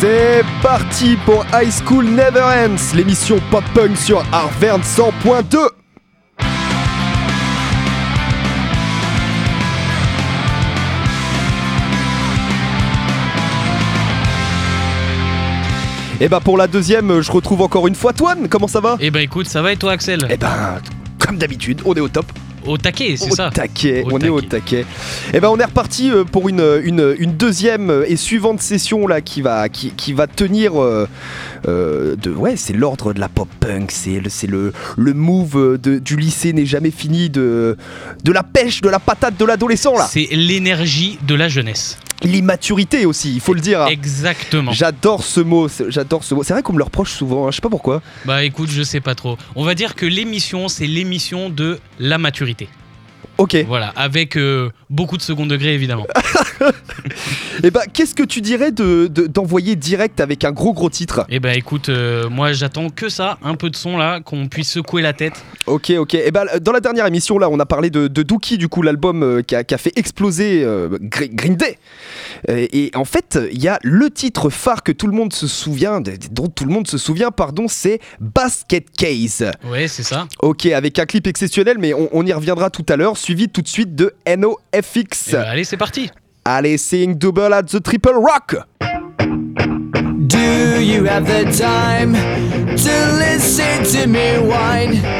C'est parti pour High School Never Ends, l'émission pop punk sur Arverne 100.2. Et bah pour la deuxième, je retrouve encore une fois Toine. Comment ça va? Eh bah écoute, ça va et toi Axel? Eh ben, comme d'habitude, on est au top. Au taquet, c'est Au ça taquet, Au on est au taquet. Et ben on est reparti euh, pour une, une, une deuxième et suivante session là qui va, qui, qui va tenir euh, euh, de ouais c'est l'ordre de la pop punk, c'est le, le, le move de- du lycée n'est jamais fini de, de la pêche, de la patate de l'adolescent là. C'est l'énergie de la jeunesse. L'immaturité aussi, il faut le dire. Exactement. J'adore ce mot, c'est- j'adore ce mot. C'est vrai qu'on me le reproche souvent, hein, je sais pas pourquoi. Bah écoute, je sais pas trop. On va dire que l'émission, c'est l'émission de la maturité sécurité. Ok. Voilà, avec euh, beaucoup de second degré évidemment. Et bah qu'est-ce que tu dirais de, de- d'envoyer direct avec un gros gros titre? Eh bah écoute, euh, moi j'attends que ça, un peu de son là, qu'on puisse secouer la tête. Ok, ok. Et ben dans la dernière émission là, on a parlé de, de Dookie, du coup l'album euh, qui, a, qui a fait exploser euh, Gre- Green Day. Euh, et en fait, il y a le titre phare que tout le monde se souvient, de- dont tout le monde se souvient, pardon, c'est Basket Case. Ouais, c'est ça. Ok, avec un clip exceptionnel, mais on, on y reviendra tout à l'heure, suivi tout de suite de NoFX. Eh bah, allez, c'est parti. Allez, Seeing Double at the Triple Rock. Do you have the time to listen to me whine?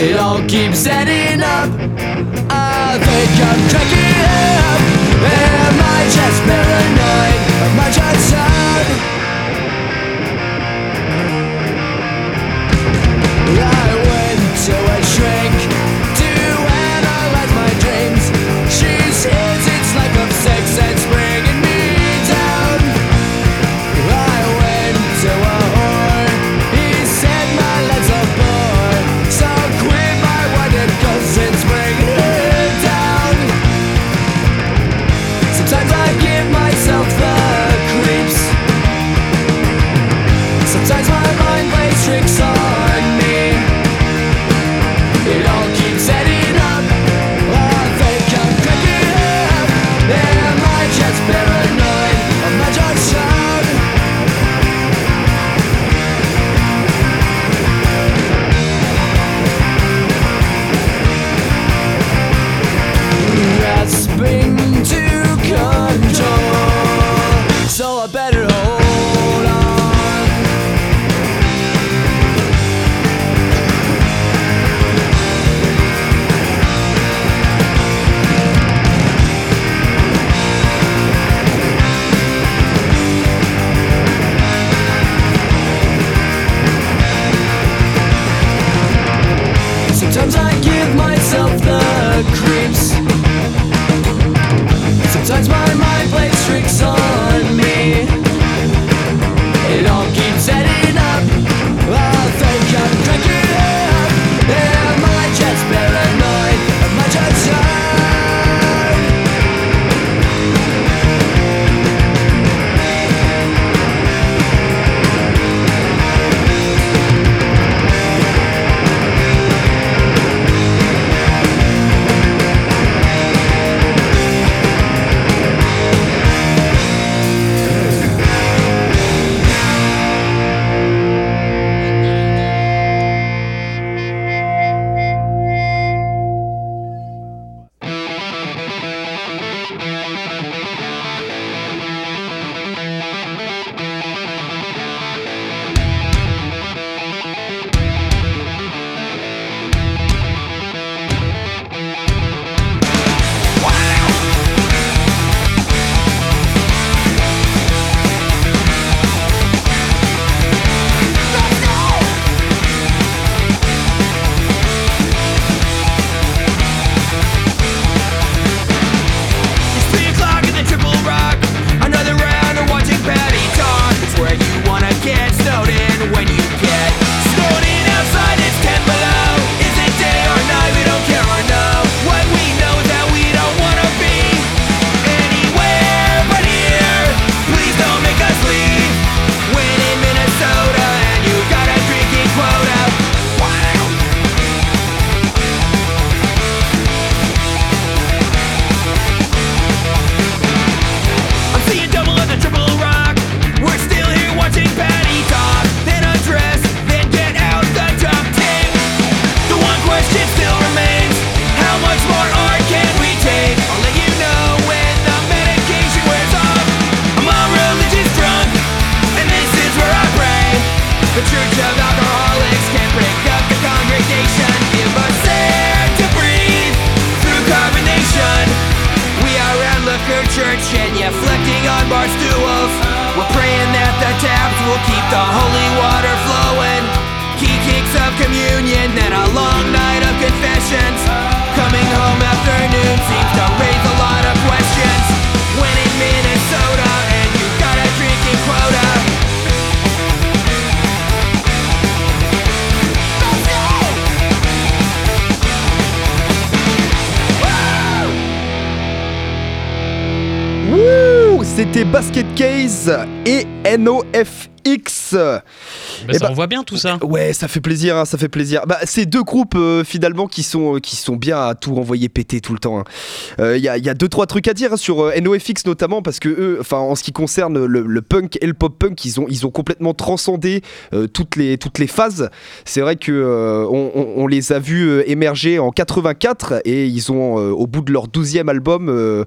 It all keeps adding up. I think I'm cracking up. Am I just paranoid? Am I just sad? Case ça bah, envoie bien tout ça. Ouais, ça fait plaisir, hein, ça fait plaisir. Bah, c'est deux groupes euh, finalement qui sont, euh, qui sont bien à tout envoyer péter tout le temps. Il y, a, y a deux trois trucs à dire hein, sur euh, NoFX notamment parce que eux, enfin en ce qui concerne le, le punk et le pop punk, ils ont, ils ont complètement transcendé euh, toutes les, toutes les phases. C'est vrai que euh, on, on- on les a vus euh, émerger en 84 et ils ont euh, au bout de leur 12e album euh,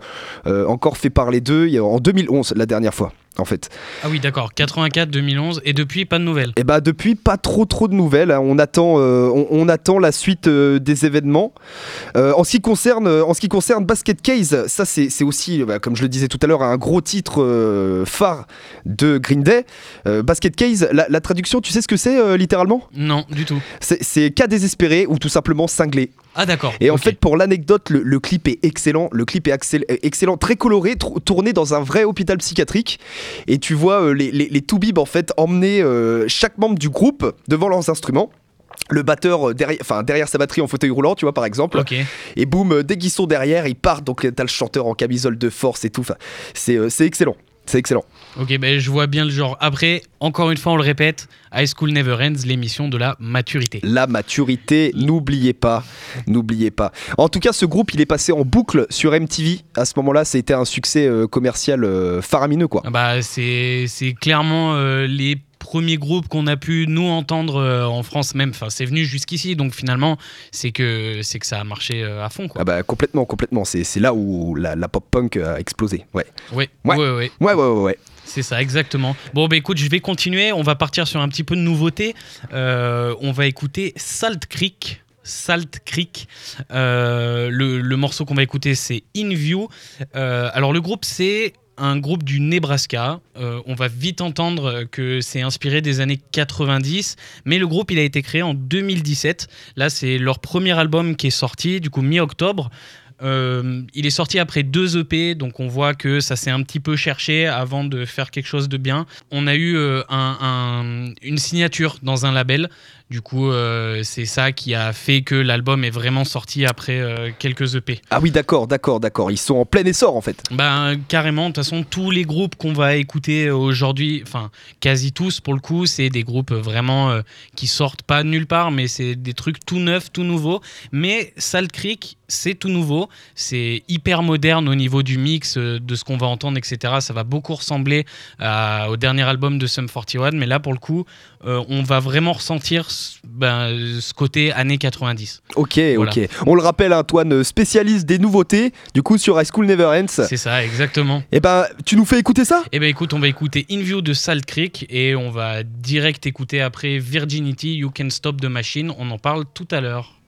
euh, encore fait parler d'eux y en 2011 la dernière fois en fait. Ah oui, d'accord. 84, 2011 et depuis pas de nouvelles. Et bah depuis pas trop trop de nouvelles. hein. On attend, euh, on, on attend la suite euh, des événements. Euh, en ce qui concerne, en ce qui concerne Basket Case, ça c'est aussi, bah, comme je le disais tout à l'heure, un gros titre phare de Green Day. Basket Case, la, la traduction, tu sais ce que c'est littéralement? Non, du tout. C'est cas désespéré ou tout simplement cinglé. Ah d'accord. Et en fait, pour l'anecdote, le, le clip est excellent. Le clip est accel- euh, excellent, très coloré, tourné dans un vrai hôpital psychiatrique. Et tu vois euh, les, les, les en fait emmener euh, chaque membre du groupe devant leurs instruments. Le batteur derrière, enfin, derrière sa batterie en fauteuil roulant, tu vois, par exemple. Et boum, dès qu'ils sont derrière, ils partent. Donc t'as le chanteur en camisole de force et tout. Enfin, c'est excellent. C'est excellent. Ok, ben je vois bien le genre. Après, encore une fois, on le répète, High School Never Ends, l'émission de la maturité. La maturité, n'oubliez pas, n'oubliez pas. En tout cas, ce groupe, il est passé en boucle sur MTV. À ce moment-là, ça a été un succès euh, commercial euh, faramineux, quoi. Ah Bah, c'est c'est clairement euh, les premiers groupes qu'on a pu nous entendre euh, en France même. Enfin, c'est venu jusqu'ici, donc finalement, c'est que c'est que ça a marché euh, à fond, quoi. Ah bah complètement, complètement. C'est c'est là où la, la pop punk a explosé. Ouais. Ouais, Ouais. ouais, ouais. Ouais, ouais, ouais, ouais. C'est ça, exactement. Bon, bah écoute, je vais continuer. On va partir sur un petit peu de nouveauté. Euh, on va écouter Salt Creek. Salt Creek. Euh, le, le morceau qu'on va écouter, c'est In View. Euh, alors, le groupe, c'est un groupe du Nebraska. Euh, on va vite entendre que c'est inspiré des années 90, mais le groupe, il a été créé en 2017. Là, c'est leur premier album qui est sorti, du coup, mi-octobre. Euh, il est sorti après deux EP, donc on voit que ça s'est un petit peu cherché avant de faire quelque chose de bien. On a eu euh, un- un- une signature dans un label, du coup euh, c'est ça qui a fait que l'album est vraiment sorti après euh, quelques EP. Ah oui, d'accord, d'accord, d'accord. Ils sont en plein essor en fait. Ben carrément, de toute façon tous les groupes qu'on va écouter aujourd'hui, enfin quasi tous pour le coup, c'est des groupes vraiment euh, qui sortent pas nulle part, mais c'est des trucs tout neufs, tout nouveaux. Mais Salt Creek, c'est tout nouveau, c'est hyper moderne au niveau du mix, euh, de ce qu'on va entendre, etc. Ça va beaucoup ressembler à- au dernier album de Sum 41, mais là pour le coup, euh, on va vraiment ressentir ce- ben, ce côté années 90. Ok, Voilà. ok. On le rappelle, Antoine, spécialiste des nouveautés, du coup sur High School Never Ends. C'est ça, exactement. Et ben, tu nous fais écouter ça? Eh ben écoute, on va écouter In View de Salt Creek et on va direct écouter après Virginity, You Can Stop the Machine. On en parle tout à l'heure.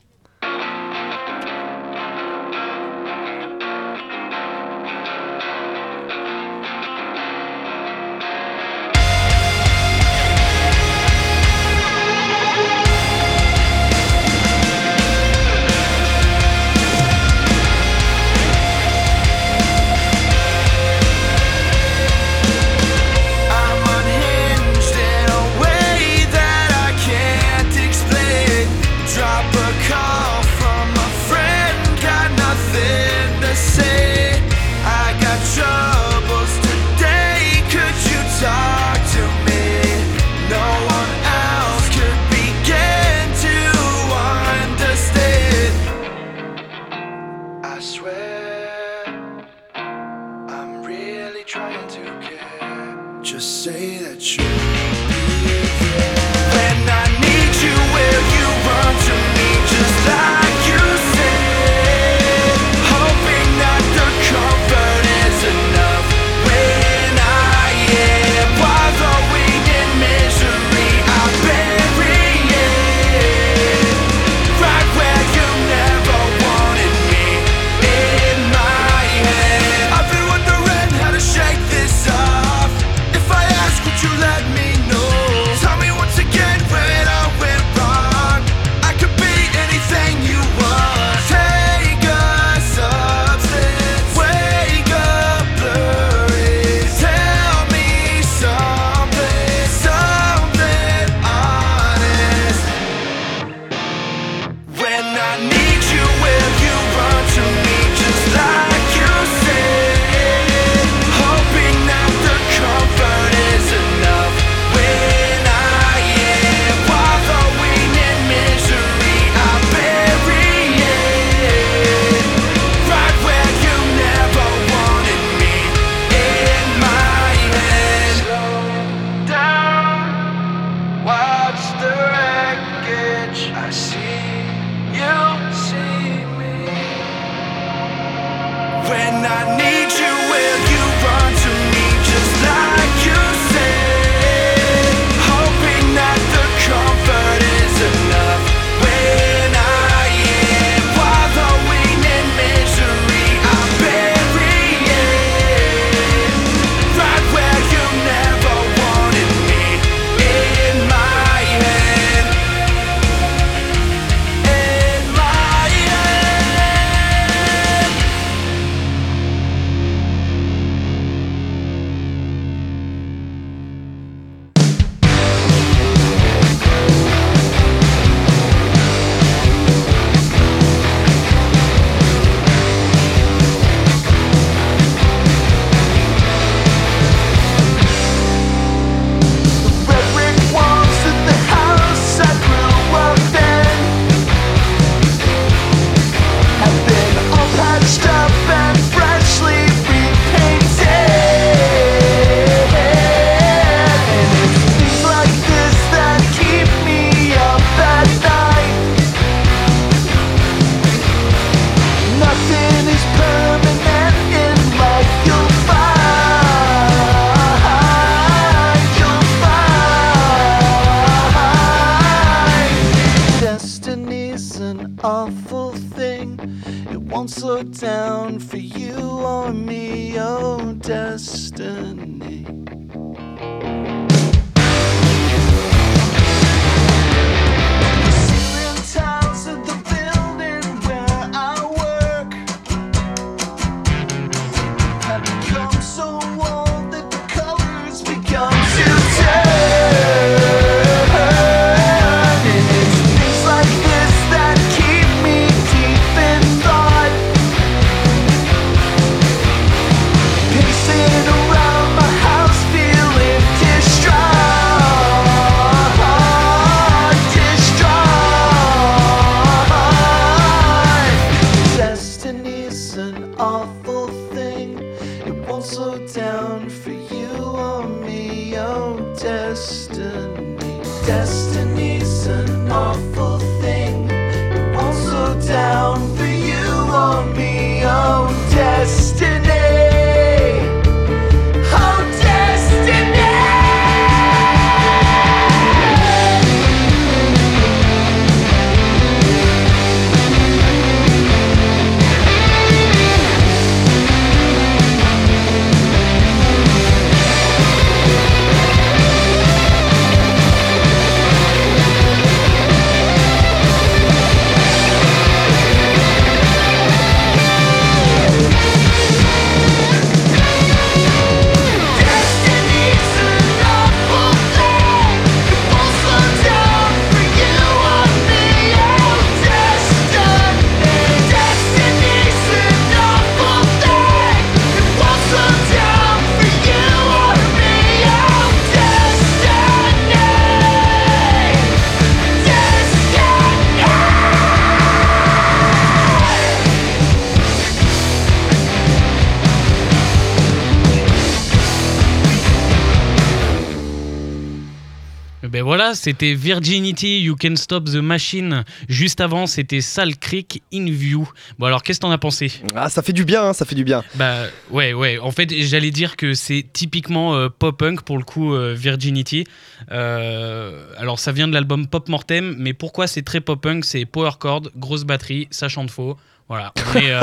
C'était Virginity, You Can Stop the Machine. Juste avant, c'était Sal Creek in View. Bon alors, qu'est-ce que t'en as pensé? Ah, ça fait du bien, hein, ça fait du bien. Bah ouais, ouais. En fait, j'allais dire que c'est typiquement euh, pop-punk pour le coup, euh, Virginity. Euh, alors, ça vient de l'album Pop Mortem, mais pourquoi c'est très pop-punk C'est power chord, grosse batterie, ça chante faux. Voilà, on est, euh,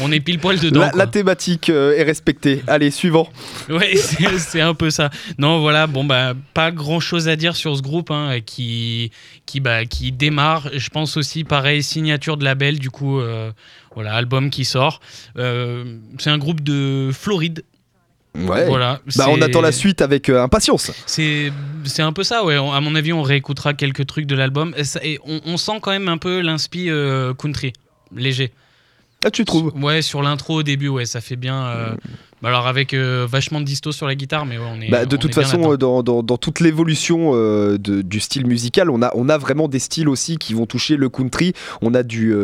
on est pile poil dedans. La, thématique euh, est respectée. Allez, suivant. Ouais, c'est un peu ça. Non, voilà, bon, bah, pas grand chose à dire sur ce groupe hein, qui, qui, bah, qui démarre. Je pense aussi, pareil, signature de label, du coup, euh, voilà, album qui sort. C'est un groupe de Floride. Ouais. Voilà. Bah, on attend la suite avec euh, impatience. C'est un peu ça, ouais. On- À mon avis, on réécoutera quelques trucs de l'album. Et, on, on sent quand même un peu l'inspi euh, country, léger. Ah, tu trouves Ouais, sur l'intro au début, ouais, ça fait bien. euh, bah alors avec euh, vachement de disto sur la guitare, mais ouais, on est. Bah, de on toute est façon, euh, dans, dans- dans toute l'évolution euh, du style musical, on a, on a vraiment des styles aussi qui vont toucher le country. On a du,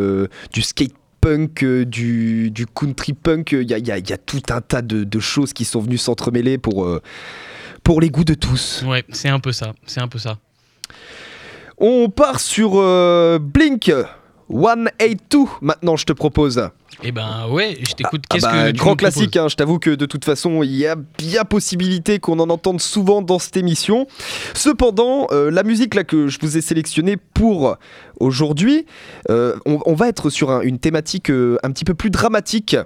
du skate punk, euh, du, du country punk. Il y y a- il y a tout un tas de, de choses qui sont venues s'entremêler pour, euh, pour les goûts de tous. Ouais, c'est un peu ça. C'est un peu ça. On part sur Blink 182 maintenant, je te propose. Et ben ouais, je t'écoute. Ah Qu'est-ce bah, que tu grand classique, hein, je t'avoue que de toute façon, il y a bien possibilité qu'on en entende souvent dans cette émission. Cependant, euh, la musique là que je vous ai sélectionnée pour aujourd'hui, euh, on, on va être sur un- une thématique euh, un petit peu plus dramatique.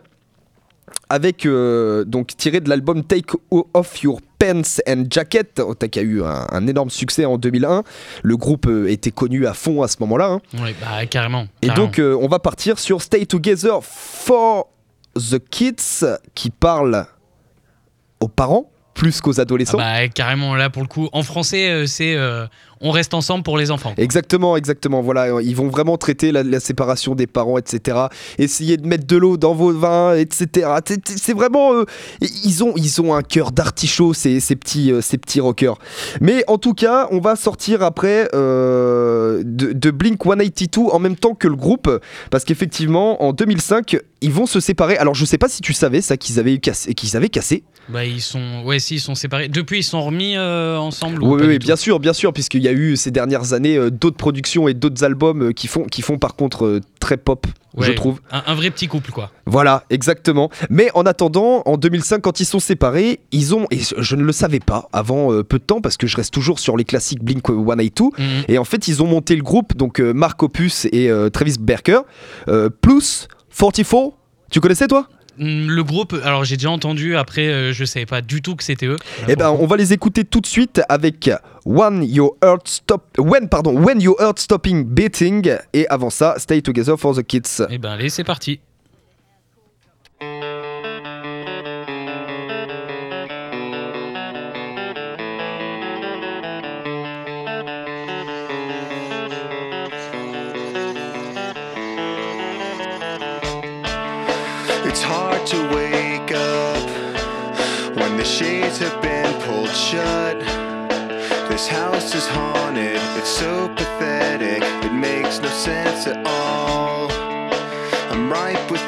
Avec euh, donc tiré de l'album Take Off Your Pants and Jacket, qui a eu un, un énorme succès en 2001. Le groupe euh, était connu à fond à ce moment-là. hein. Ouais, bah carrément. Et donc, euh, on va partir sur Stay Together for the Kids, qui parle aux parents plus qu'aux Ah adolescents. bah carrément là pour le coup. En français, c'est on reste ensemble pour les enfants. Exactement, exactement. Voilà, ils vont vraiment traiter la, la séparation des parents, etc. Essayer de mettre de l'eau dans vos vins, etc. C'est- vraiment, euh, ils ont, ils ont un cœur d'artichaut ces, ces petits, euh, ces petits rockers. Mais en tout cas, on va sortir après euh, de, de Blink 182 en même temps que le groupe, parce qu'effectivement, en 2005, ils vont se séparer. Alors je sais pas si tu savais ça qu'ils avaient cassé, qu'ils avaient cassé. Bah, ils sont. Ouais, si, ils sont séparés. Depuis, ils sont remis ensemble ou Oui, bien sûr, bien sûr, puisqu'il y a eu ces dernières années euh, d'autres productions et d'autres albums euh, qui font, qui font par contre euh, très pop, je trouve. Un, un vrai petit couple, quoi. Voilà, exactement. Mais en attendant, en 2005, quand ils sont séparés, ils ont, et je ne le savais pas avant euh, peu de temps, parce que je reste toujours sur les classiques Blink 182, Mhm. et en fait, ils ont monté le groupe, donc euh, Mark Opus et euh, Travis Barker, euh, plus 44. Tu connaissais toi? Le groupe, alors j'ai déjà entendu, après euh, je savais pas du tout que c'était eux. Eh ben, on va les écouter tout de suite avec When Your Heart Stop, When pardon, When Your Heart Stopping Beating, et avant ça, Stay Together for the Kids. Eh ben allez, c'est parti. Shut. This house is haunted, it's so pathetic, it makes no sense at all. I'm ripe with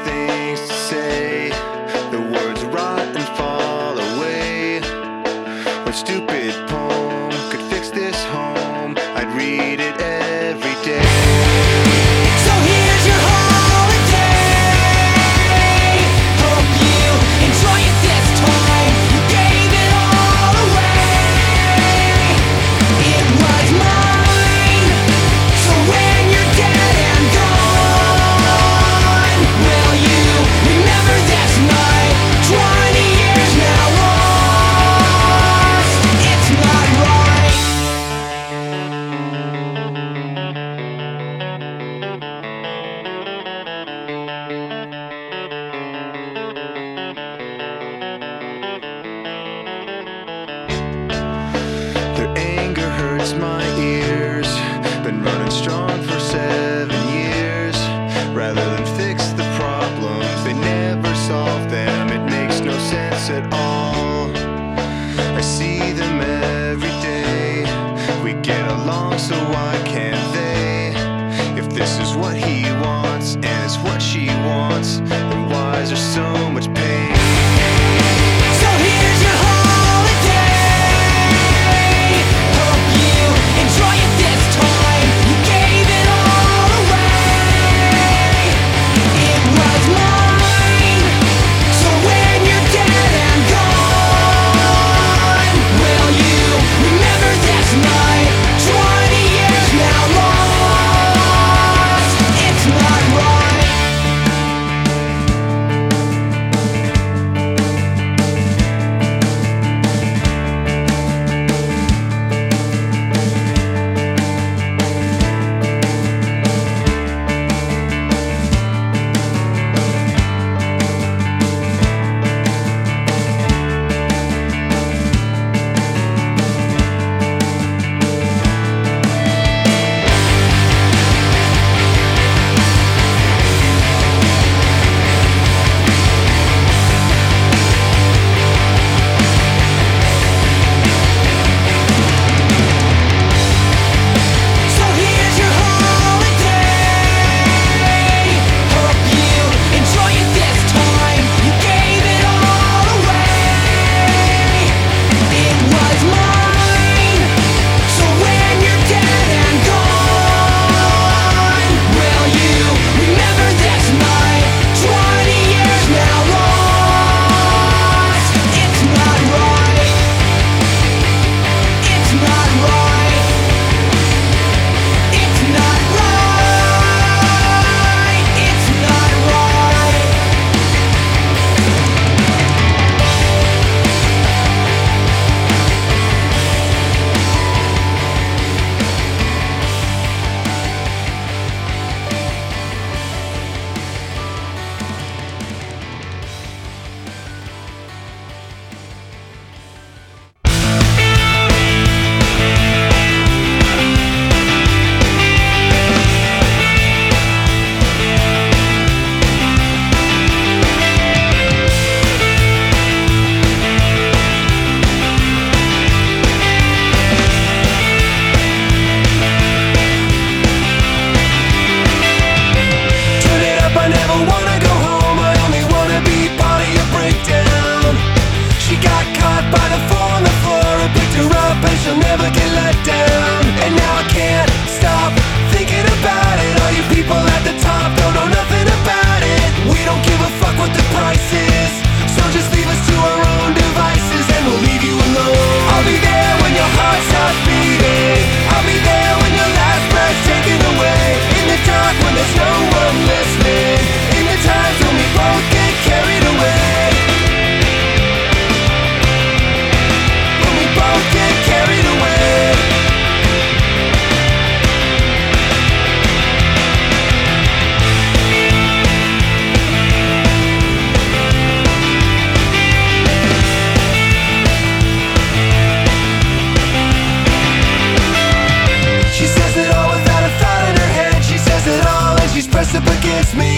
miss me.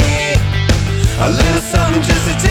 A little something just to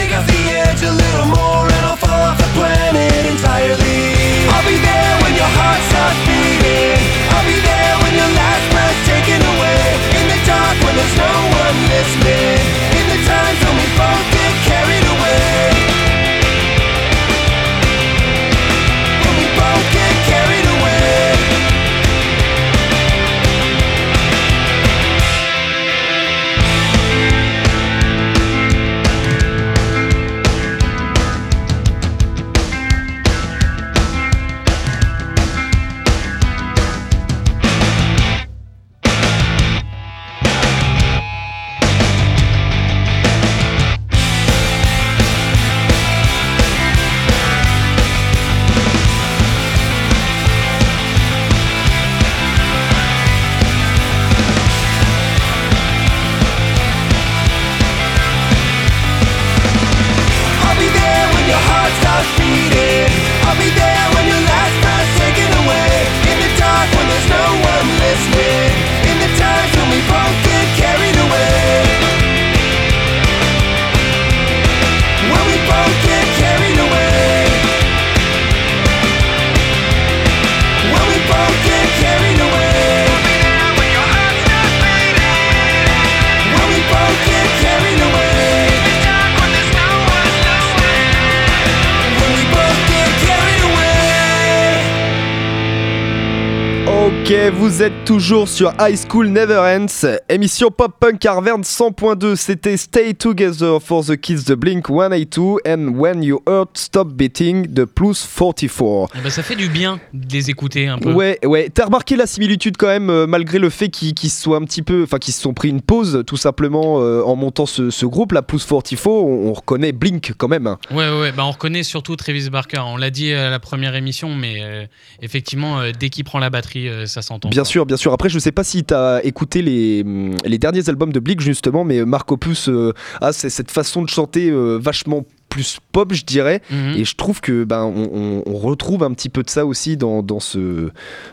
vous êtes toujours sur High School Never Ends, émission Pop Punk Arverne 100.2. C'était Stay Together for the Kids de Blink 182 and When You Hurt Stop Beating de Plus 44. Eh ben, ça fait du bien de les écouter un peu. Ouais, ouais. T'as remarqué la similitude quand même, euh, malgré le fait qu'ils se soient un petit peu, enfin qu'ils se sont pris une pause, tout simplement euh, en montant ce, ce groupe, la Plus 44. On, on reconnaît Blink quand même. hein. Ouais, ouais. Bah, on reconnaît surtout Travis Barker. On l'a dit à la première émission, mais euh, effectivement, euh, dès qu'il prend la batterie, euh, ça s'entend. Bien sûr, bien sûr. Après, je sais pas si t'as écouté les, hum, les derniers albums de Blink justement, mais Marc Opus euh, a cette façon de chanter euh, vachement plus pop, je dirais. Mhm. Et je trouve que ben on, on- on retrouve un petit peu de ça aussi dans, dans ce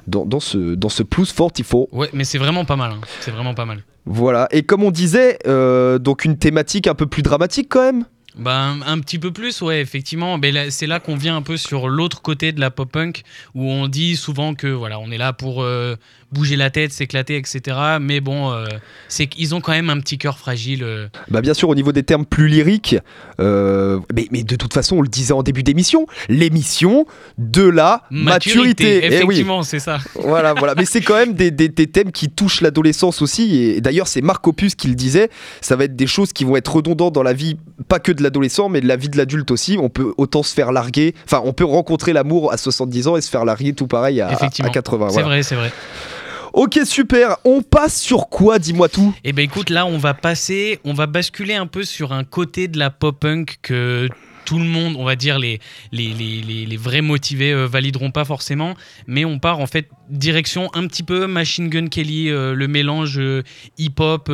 dans, dans ce dans ce Plus 44. Ouais, mais c'est vraiment pas mal. hein. C'est vraiment pas mal. Voilà. Et comme on disait, euh, donc une thématique un peu plus dramatique quand même. Bah, un, petit peu plus, ouais, effectivement. Mais c'est là qu'on vient un peu sur l'autre côté de la pop punk, où on dit souvent que voilà, on est là pour euh, bouger la tête, s'éclater, etc. Mais bon, euh, c'est qu'ils ont quand même un petit cœur fragile. euh. Bah bien sûr au niveau des termes plus lyriques, euh, mais, mais de toute façon on le disait en début d'émission, l'émission de la maturité. Eh oui. Effectivement, c'est ça. Voilà, voilà. Mais c'est quand même des, des- des thèmes qui touchent l'adolescence aussi. Et d'ailleurs, c'est Marc Opus qui le disait. Ça va être des choses qui vont être redondantes dans la vie, pas que de l'adolescent, mais de la vie de l'adulte aussi. On peut autant se faire larguer. Enfin, on peut rencontrer l'amour à 70 ans et se faire larguer tout pareil à, à Effectivement. 80. C'est voilà. vrai, c'est vrai. Ok, super. On passe sur quoi Dis-moi tout? Eh ben écoute, là on va passer, on va basculer un peu sur un côté de la pop punk que tout le monde, on va dire les, les, les, les, vrais motivés euh, valideront pas forcément, mais on part en fait direction un petit peu Machine Gun Kelly, euh, le mélange euh, hip-hop,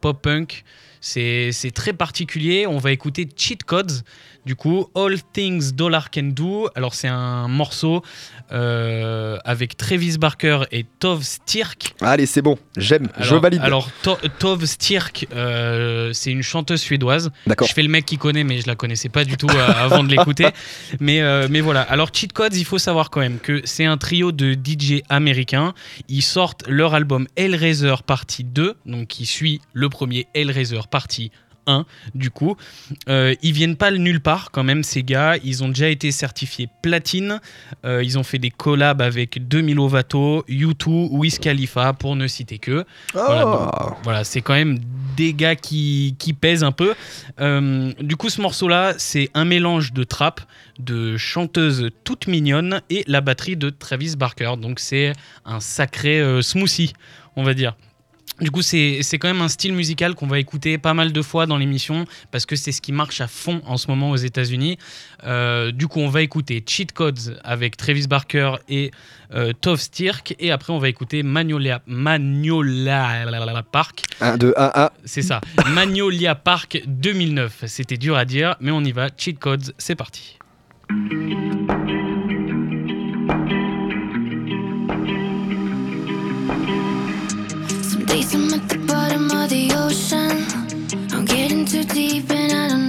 pop-punk. C'est très particulier. On va écouter Cheat Codes. Du coup, All Things Dollar Can Do. Alors, c'est un morceau euh, avec Travis Barker et Tove Stirk. Allez, c'est bon. J'aime. Je valide. Alors, To- Tove Stirk, euh, c'est une chanteuse suédoise. D'accord. Je fais le mec qui connaît, mais je la connaissais pas du tout euh, avant de l'écouter. Mais, euh, mais voilà. Alors, Cheat Codes, il faut savoir quand même que c'est un trio de DJ américains. Ils sortent leur album Hellraiser Partie 2, donc qui suit le premier Hellraiser Partie 1, du coup. Euh, ils viennent pas de nulle part quand même, ces gars. Ils ont déjà été certifiés platine. Euh, ils ont fait des collabs avec Demi Lovato, U2, Wiz Khalifa, pour ne citer que. Voilà, Ah. donc, voilà, c'est quand même des gars qui, qui pèsent un peu. Euh, du coup, ce morceau-là, c'est un mélange de trap, de chanteuse toute mignonne et la batterie de Travis Barker. Donc, c'est un sacré smoothie, on va dire. Du coup, c'est quand même un style musical qu'on va écouter pas mal de fois dans l'émission parce que c'est ce qui marche à fond en ce moment aux États-Unis. Euh, du coup, on va écouter Cheat Codes avec Travis Barker et euh, Tove Stirk et après on va écouter Magnolia, Magnolia Park. 1, 2, 1, 1. C'est ça, Magnolia Park 2009. C'était dur à dire, mais on y va. Cheat Codes, c'est parti. Days I'm at the bottom of the ocean. I'm getting too deep and I don't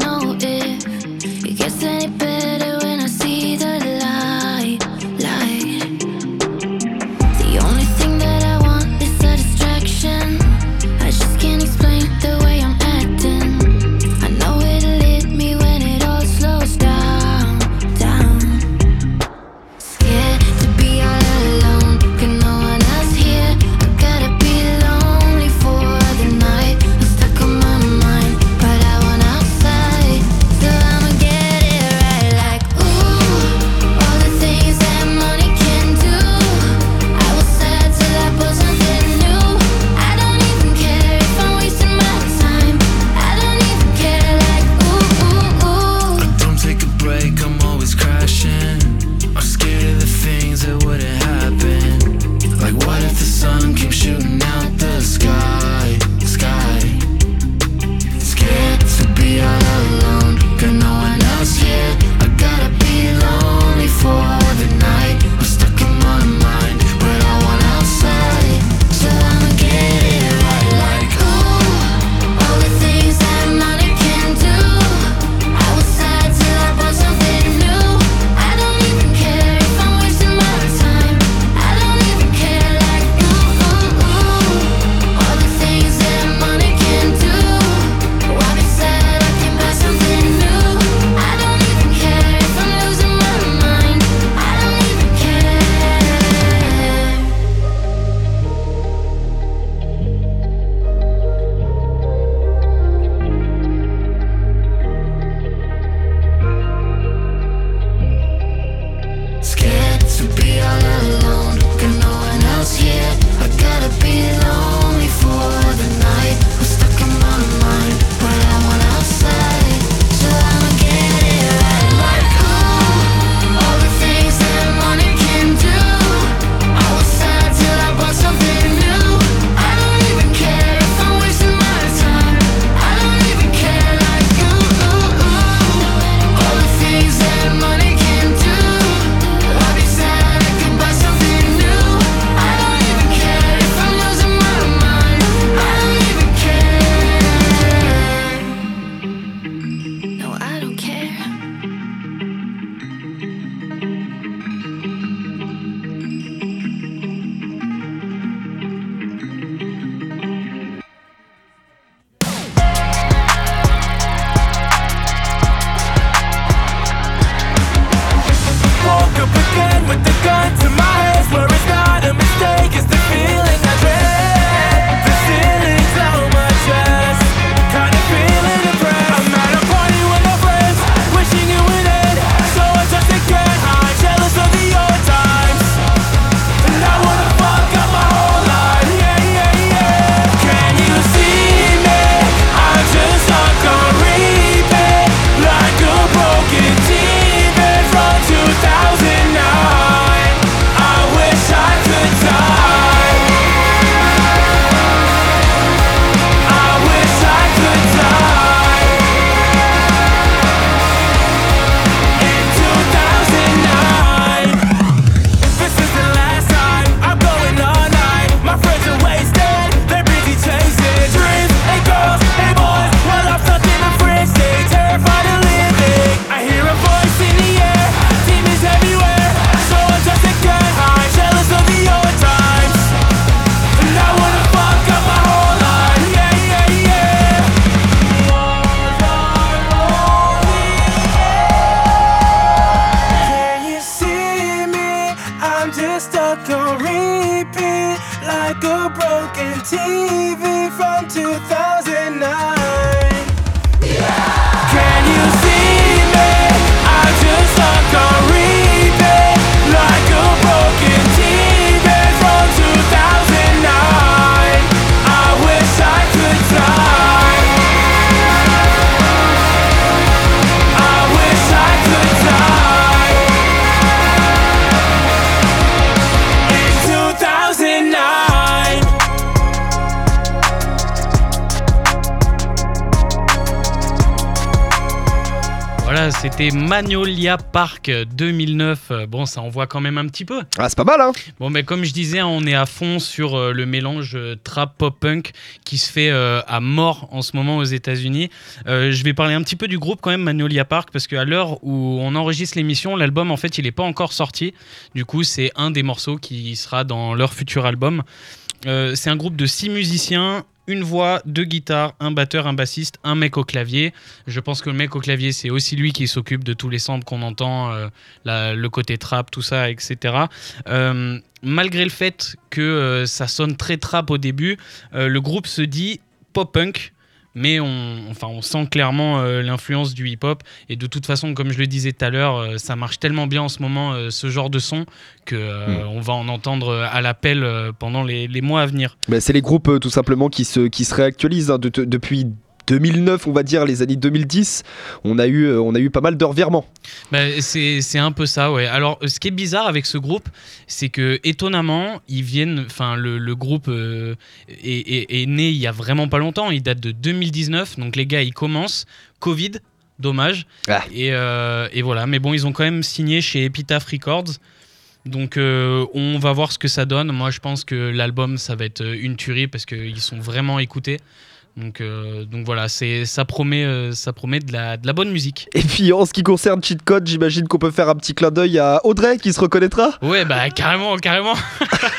like a broken TV from 2009. C'était Magnolia Park 2009. Euh, Bon, ça envoie quand même un petit peu. Ah, c'est pas mal, hein Bon, mais comme je disais, on est à fond sur euh, le mélange euh, trap pop punk qui se fait à mort en ce moment aux États-Unis. Je vais parler un petit peu du groupe quand même, Magnolia Park, parce qu'à l'heure où on enregistre l'émission, l'album en fait il n'est pas encore sorti. Du coup, c'est un des morceaux qui sera dans leur futur album. Euh, c'est un groupe de six musiciens. Une voix, deux guitares, un batteur, un bassiste, un mec au clavier. Je pense que le mec au clavier, c'est aussi lui qui s'occupe de tous les samples qu'on entend, euh, le côté trap, tout ça, etc. Euh, malgré le fait que euh, ça sonne très trap au début, le groupe se dit pop-punk. Mais on, enfin, on sent clairement euh, l'influence du hip-hop. Et de toute façon, comme je le disais tout à l'heure, euh, ça marche tellement bien en ce moment, euh, ce genre de son, que on va en entendre à l'appel pendant les, les mois à venir. Bah, C'est les groupes tout simplement qui se, qui se réactualisent hein, de- de- depuis 2009, on va dire, les années 2010. On a eu, euh, on a eu pas mal de revirements. Bah, c'est c'est un peu ça, ouais. Alors, euh, ce qui est bizarre avec ce groupe, c'est que étonnamment, ils viennent. Enfin, le, le groupe euh, est, est- est né il y a vraiment pas longtemps. Il date de 2019. Donc, les gars, ils commencent. Covid, dommage. Ah. Et, euh, et voilà. Mais bon, ils ont quand même signé chez Epitaph Records. Donc, euh, on va voir ce que ça donne. Moi, je pense que l'album, ça va être une tuerie parce qu'ils sont vraiment écoutés. Donc, euh, donc voilà, c'est ça promet, euh, ça promet de la, de la bonne musique. Et puis en ce qui concerne Cheat Code, j'imagine qu'on peut faire un petit clin d'œil à Audrey qui se reconnaîtra. Ouais, bah carrément, carrément.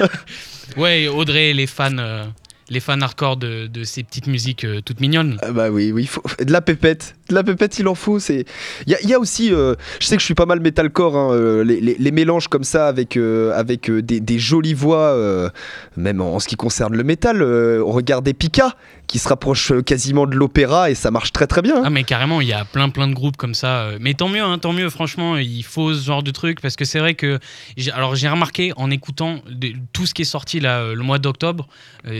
ouais, Audrey, les fans, euh, les fans hardcore de, de ces petites musiques toutes mignonnes. Ah bah oui, oui, faut... de la pépette. La pépette, il en faut. C'est. Il y, a- aussi, euh, je sais que je suis pas mal metalcore, hein, euh, les, mélanges comme ça avec euh, avec des, jolies voix, même en, ce qui concerne le métal. regardez Pika, qui se rapproche quasiment de l'opéra et ça marche très très bien. Ah mais carrément, il y a plein plein de groupes comme ça. Mais tant mieux, hein, tant mieux. Franchement, il faut ce genre de truc parce que c'est vrai que, alors j'ai remarqué en écoutant tout ce qui est sorti là le mois d'octobre,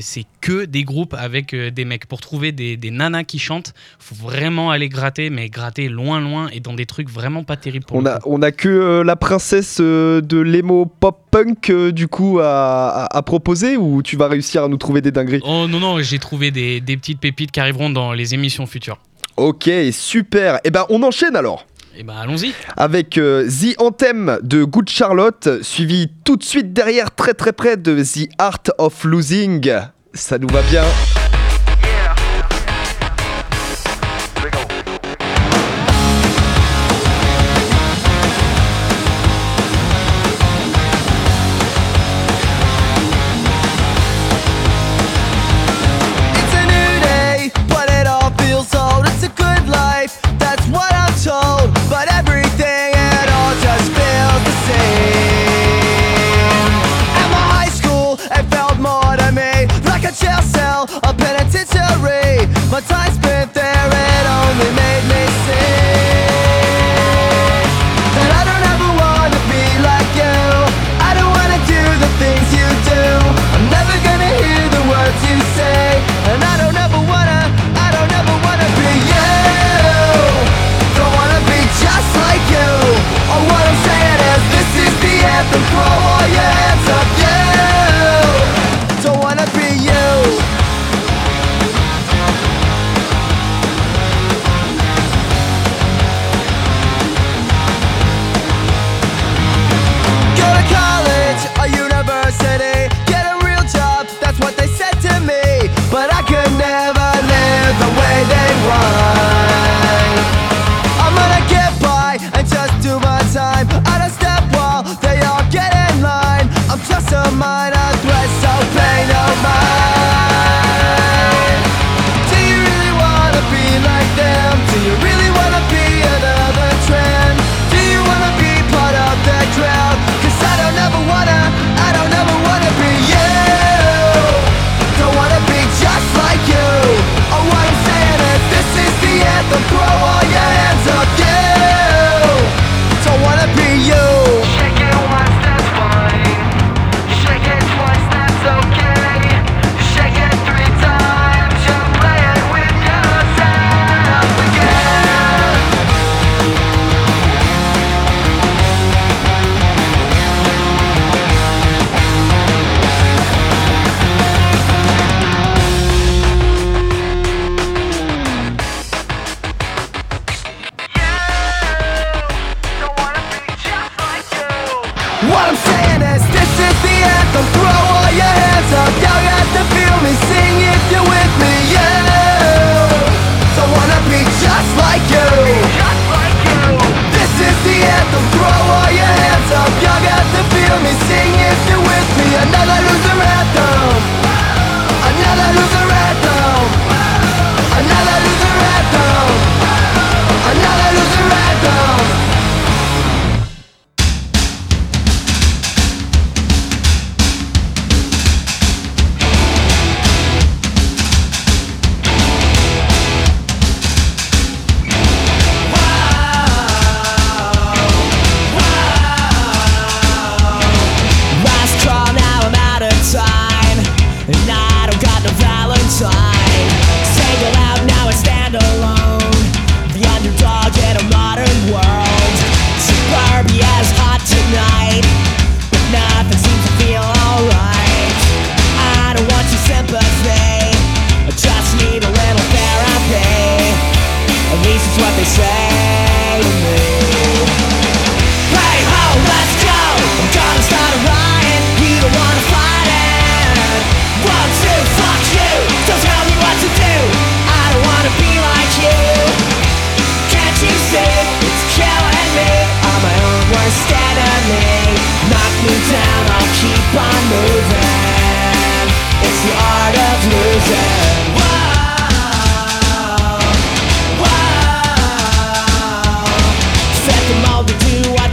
c'est que des groupes avec des mecs. Pour trouver des, des nanas qui chantent, faut vraiment aller gratter, mais gratter loin loin et dans des trucs vraiment pas terribles pour On a, on a que euh, la princesse euh, de l'emo pop punk euh, du coup à, à- à proposer ou tu vas réussir à nous trouver des dingueries? Oh non non, j'ai trouvé des, des petites pépites qui arriveront dans les émissions futures. Ok, super. Et ben on enchaîne alors. Et bah allons-y. avec euh, The Anthem de Good Charlotte, suivi tout de suite derrière, très très près de The Art of Losing. Ça nous va bien.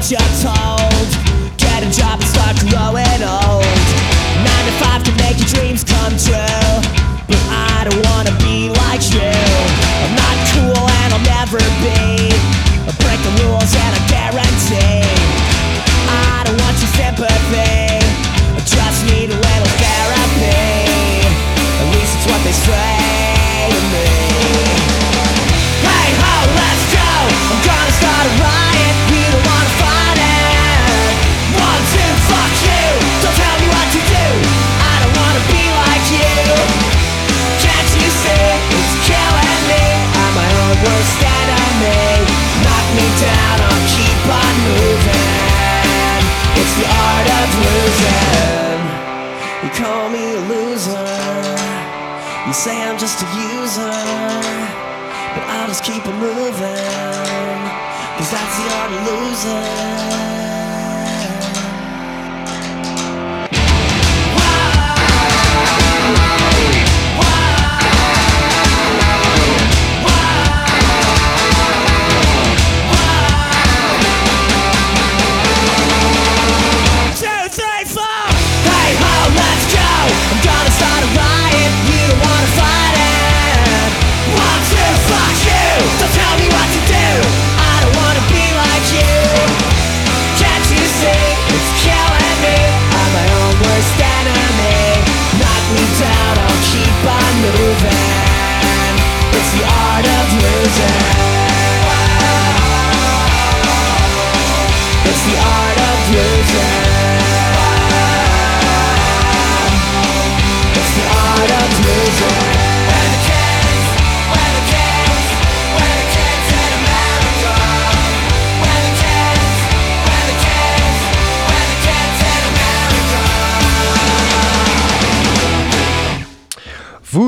Do what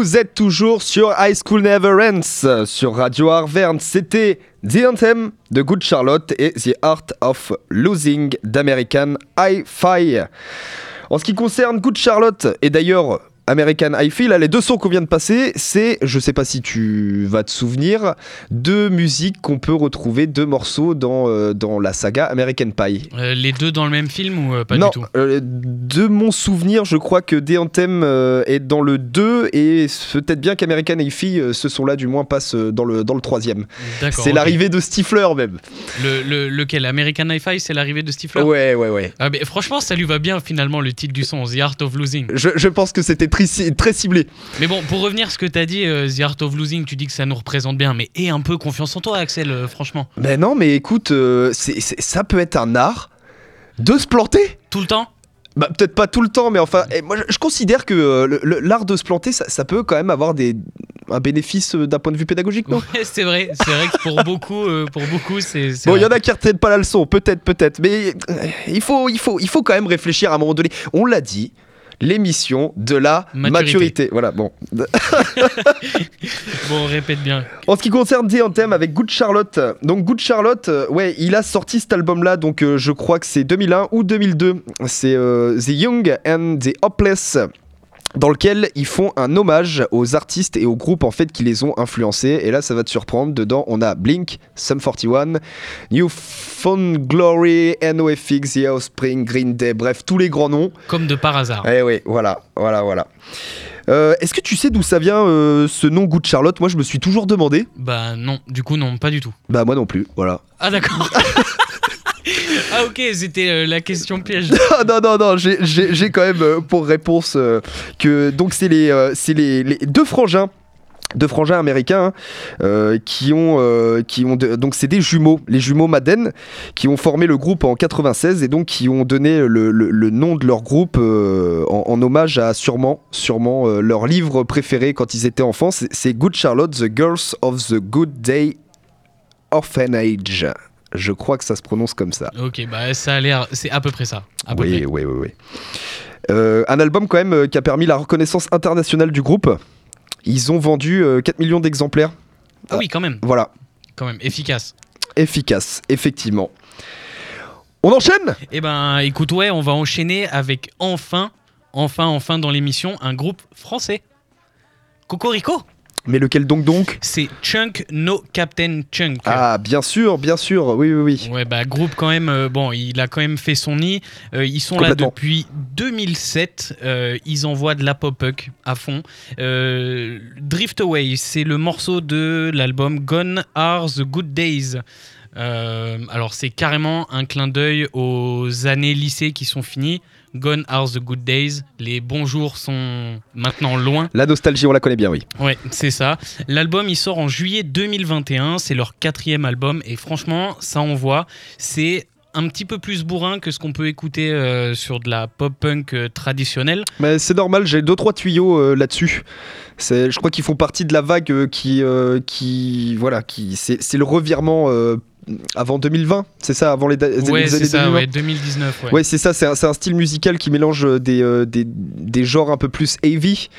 Vous êtes toujours sur High School Never Ends sur Radio Arverne. C'était The Anthem de Good Charlotte et The Art of Losing d'American Hi-Fi. En ce qui concerne Good Charlotte et d'ailleurs American Hi-Fi, là les deux sons qu'on vient de passer, c'est, je sais pas si tu vas te souvenir, deux musiques qu'on peut retrouver, deux morceaux dans, euh, dans la saga American Pie. Euh, les deux dans le même film ou euh, pas non, du tout de mon souvenir, je crois que The Anthem est dans le 2 et peut-être bien qu'American Hi-Fi, euh, ce son-là du moins passe dans le, dans le troisième. D'accord. C'est ok. l'arrivée de Stifler même. Le, le- lequel? American Hi-Fi, c'est l'arrivée de Stifler? Ouais, ouais, ouais. Ah, mais franchement, ça lui va bien finalement le titre du son, The Art of Losing. Je, je pense que c'était très, très ciblé. Mais bon, pour revenir à ce que t'as dit, euh, The Art of Losing, tu dis que ça nous représente bien, mais aie un peu confiance en toi, Axel, euh, franchement. Mais non, mais écoute, euh, c'est- c'est- ça peut être un art de se planter. Tout le temps? Bah, peut-être pas tout le temps, mais enfin, eh, moi je, je considère que euh, le- le- l'art de se planter, ça, ça peut quand même avoir des, un bénéfice euh, d'un point de vue pédagogique, non? Ouais, c'est vrai, c'est vrai que pour beaucoup, euh, pour beaucoup, c'est. c'est Bon, il y en a qui retiennent pas la leçon, peut-être, peut-être, mais il faut, il, faut, il faut quand même réfléchir à un moment donné. On l'a dit, l'émission de la Maturité. maturité. Voilà, bon. Bon, répète bien. En ce qui concerne The Anthem avec Good Charlotte, donc Good Charlotte, euh, ouais, il a sorti cet album-là, donc euh, je crois que c'est 2001 ou 2002. C'est euh, The Young and the Hopeless. Dans lequel ils font un hommage aux artistes et aux groupes en fait qui les ont influencés. Et là, ça va te surprendre. Dedans, on a Blink, Sum 41, New Found Glory, NoFX, The Offspring, Green Day, bref, tous les grands noms. Comme de par hasard. Eh oui, voilà, voilà, voilà. Euh, Est-ce que tu sais d'où ça vient euh, ce nom Good Charlotte? Moi, je me suis toujours demandé. Bah non, du coup non, pas du tout. Bah moi non plus, voilà. Ah d'accord. Ah ok, c'était euh, la question piège. Non, non, non, j'ai- quand même euh, pour réponse euh, que donc c'est les, les, les deux frangins. Deux frangins américains hein, qui ont, qui ont de- donc c'est des jumeaux, les jumeaux Madden, qui ont formé le groupe en 96 et donc qui ont donné le, le- le nom de leur groupe en, en hommage à sûrement, sûrement leur livre préféré quand ils étaient enfants, c'est Good Charlotte, The Girls of the Good Day Orphanage. Je crois que ça se prononce comme ça. Ok, bah ça a l'air, c'est à peu près ça. À peu Oui, près. oui, oui, oui. Euh, un album quand même euh, qui a permis la reconnaissance internationale du groupe. Ils ont vendu euh, 4 millions d'exemplaires. Ah oui, quand même, Voilà, quand même, efficace. efficace, effectivement. On enchaîne? Eh ben, écoute, ouais, on va enchaîner avec enfin, enfin, enfin dans l'émission, un groupe français. Cocorico Mais lequel donc donc C'est Chunk No Captain Chunk. Ah, bien sûr, bien sûr, oui, oui, oui. Ouais, bah, groupe quand même, euh, bon, il a quand même fait son nid. Euh, ils sont là depuis 2007. euh, ils envoient de la pop-punk à fond. Drift Away, c'est le morceau de l'album Gone Are the Good Days. Alors, c'est carrément un clin d'œil aux années lycée qui sont finies. Gone Are the Good Days. Les bons jours sont maintenant loin. La nostalgie, on la connaît bien, oui. Ouais, c'est ça. L'album, il sort en juillet 2021. C'est leur quatrième album. Et franchement, ça envoie. C'est un petit peu plus bourrin que ce qu'on peut écouter euh, sur de la pop-punk euh, traditionnelle. Mais c'est normal, j'ai deux trois tuyaux euh, là-dessus. C'est, je crois qu'ils font partie de la vague qui, qui, voilà, qui, c'est, c'est le revirement avant 2020, c'est ça, avant les, ouais, années ça, 2020. ouais, 2019. Ouais. Ouais, c'est ça, c'est un, style musical qui mélange euh, des, euh, des, des genres un peu plus heavy,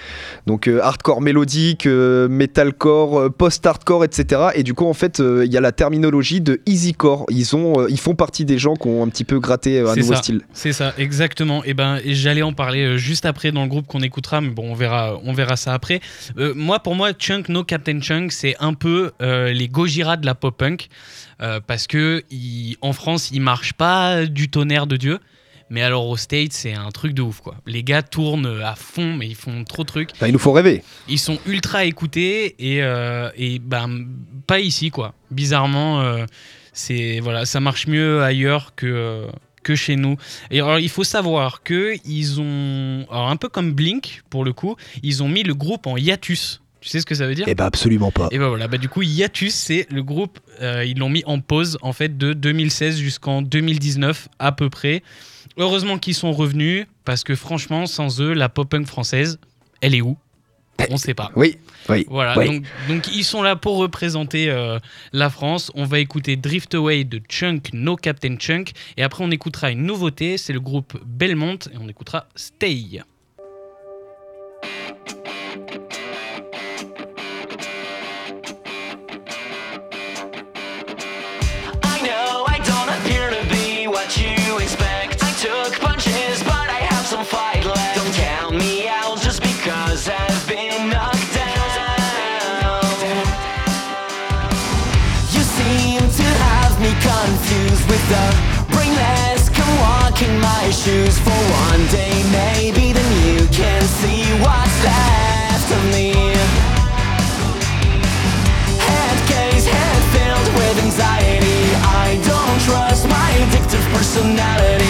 donc euh, hardcore mélodique, metalcore, post-hardcore, etc. Et du coup, en fait, il y a la terminologie de easycore. Ils, ont, ils font partie des gens qui ont un petit peu gratté un nouveau ça. style. C'est ça, exactement. Et ben, et j'allais en parler juste après dans le groupe qu'on écoutera, mais bon, on verra, on verra ça après. Moi, pour moi, Chunk No Captain Chunk, c'est un peu les Gojira de la pop punk, euh, parce que il- en France, ils marchent pas du tonnerre de Dieu. Mais alors aux States, c'est un truc de ouf quoi. Les gars tournent à fond, mais ils font trop de trucs. Il nous faut rêver. Ils sont ultra écoutés et, euh, et ben pas ici quoi. Bizarrement, euh, c'est voilà, ça marche mieux ailleurs que euh, que chez nous. Et alors il faut savoir que ils ont, alors un peu comme Blink pour le coup, ils ont mis le groupe en hiatus. Tu sais ce que ça veut dire Eh ben, absolument pas. et ben voilà, bah du coup Hiatus c'est le groupe, euh, ils l'ont mis en pause en fait de 2016 jusqu'en 2019 à peu près. Heureusement qu'ils sont revenus parce que franchement sans eux la pop punk française, elle est où? On sait pas. Oui, oui. Voilà, oui. donc, donc ils sont là pour représenter euh, la France. On va écouter Drift Away de Chunk, No Captain Chunk. Et après, on écoutera une nouveauté, c'est le groupe Belmont. Et on écoutera Stay. Confused with the brainless. Come walk in my shoes for one day, maybe then you can see what's left of me. Head case, head filled with anxiety. I don't trust my addictive personalities.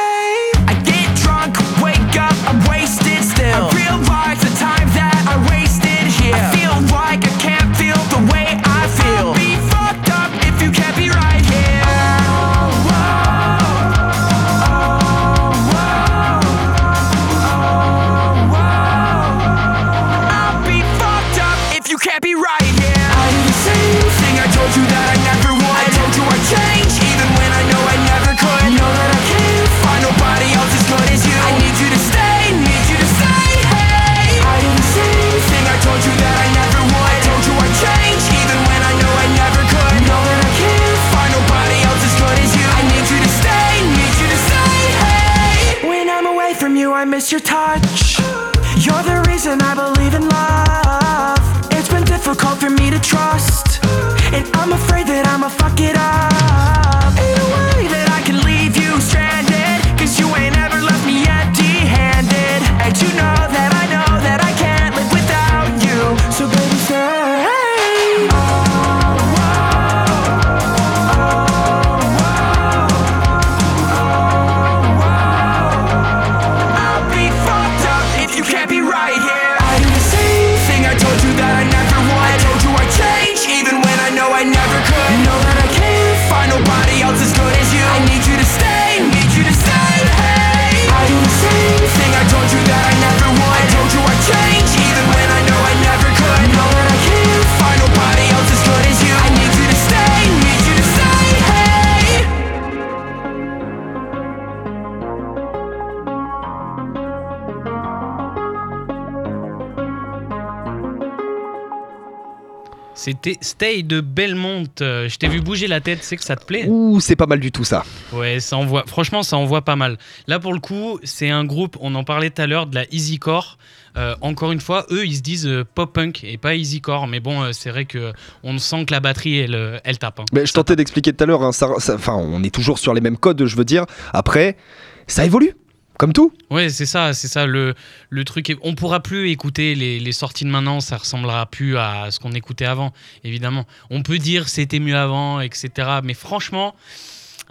Stay de Belmont. Euh, Je t'ai vu bouger la tête, c'est que ça te plaît Ouh, c'est pas mal du tout ça. Ouais, ça envoie. Franchement, ça envoie pas mal. Là, pour le coup, c'est un groupe, on en parlait tout à l'heure, de la easycore. Euh, encore une fois, eux, ils se disent euh, pop punk et pas easycore. Mais bon, euh, c'est vrai que on sent que la batterie, elle, elle tape. hein. Mais je tentais d'expliquer tout à l'heure, hein, ça- ça- enfin, on est toujours sur les mêmes codes, je veux dire. Après, ça évolue, comme tout. Ouais, c'est ça, c'est ça. Le, le truc, est- on pourra plus écouter les, les sorties de maintenant, ça ressemblera plus à ce qu'on écoutait avant, évidemment. On peut dire c'était mieux avant, etc. Mais franchement,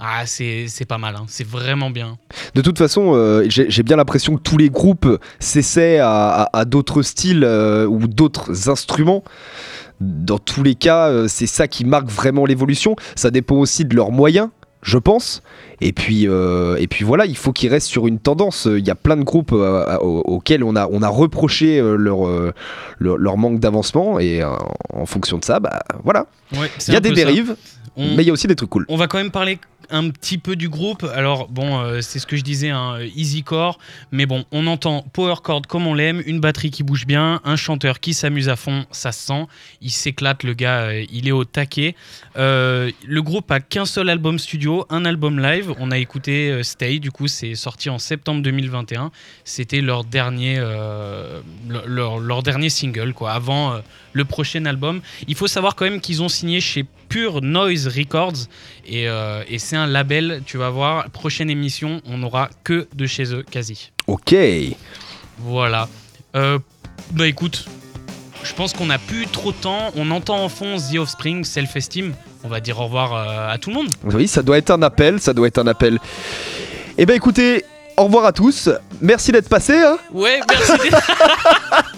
ah, c'est pas mal, hein. c'est vraiment bien. De toute façon, euh, j'ai j'ai bien l'impression que tous les groupes s'essaient à, à- à d'autres styles euh, ou d'autres instruments. Dans tous les cas, euh, c'est ça qui marque vraiment l'évolution. Ça dépend aussi de leurs moyens, je pense. Et puis, euh, et puis voilà, il faut qu'ils restent sur une tendance. Il y a plein de groupes euh, au- auxquels on a, on a reproché euh, leur, leur, leur manque d'avancement. Et en fonction de ça, bah voilà. Ouais, Il y a des dérives, On- mais il y a aussi des trucs cool. On va quand même parler un petit peu du groupe. Alors, bon, euh, c'est ce que je disais, hein, easy core. Mais bon, on entend power chord comme on l'aime, une batterie qui bouge bien, un chanteur qui s'amuse à fond, ça se sent. Il s'éclate, le gars, euh, il est au taquet. Euh, le groupe a qu'un seul album studio, un album live. On a écouté Stay, du coup, c'est sorti en septembre 2021. C'était leur dernier, leur, dernier single, quoi, avant le prochain album. Il faut savoir quand même qu'ils ont signé chez Pure Noise Records et, euh, et c'est un label, tu vas voir, prochaine émission, on n'aura que de chez eux, quasi. Ok. Voilà. Euh, bah écoute, je pense qu'on n'a plus trop de temps. On entend en fond The Offspring, Self Esteem. On va dire au revoir euh, à tout le monde. Oui, ça doit être un appel, ça doit être un appel. Eh ben écoutez, au revoir à tous. Merci d'être passé. hein. Ouais, merci.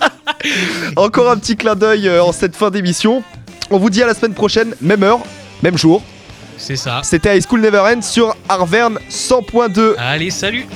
Encore un petit clin d'œil euh, en cette fin d'émission. On vous dit à la semaine prochaine, même heure, même jour. c'est ça. C'était High School Never End sur Arverne 100.2. Allez, salut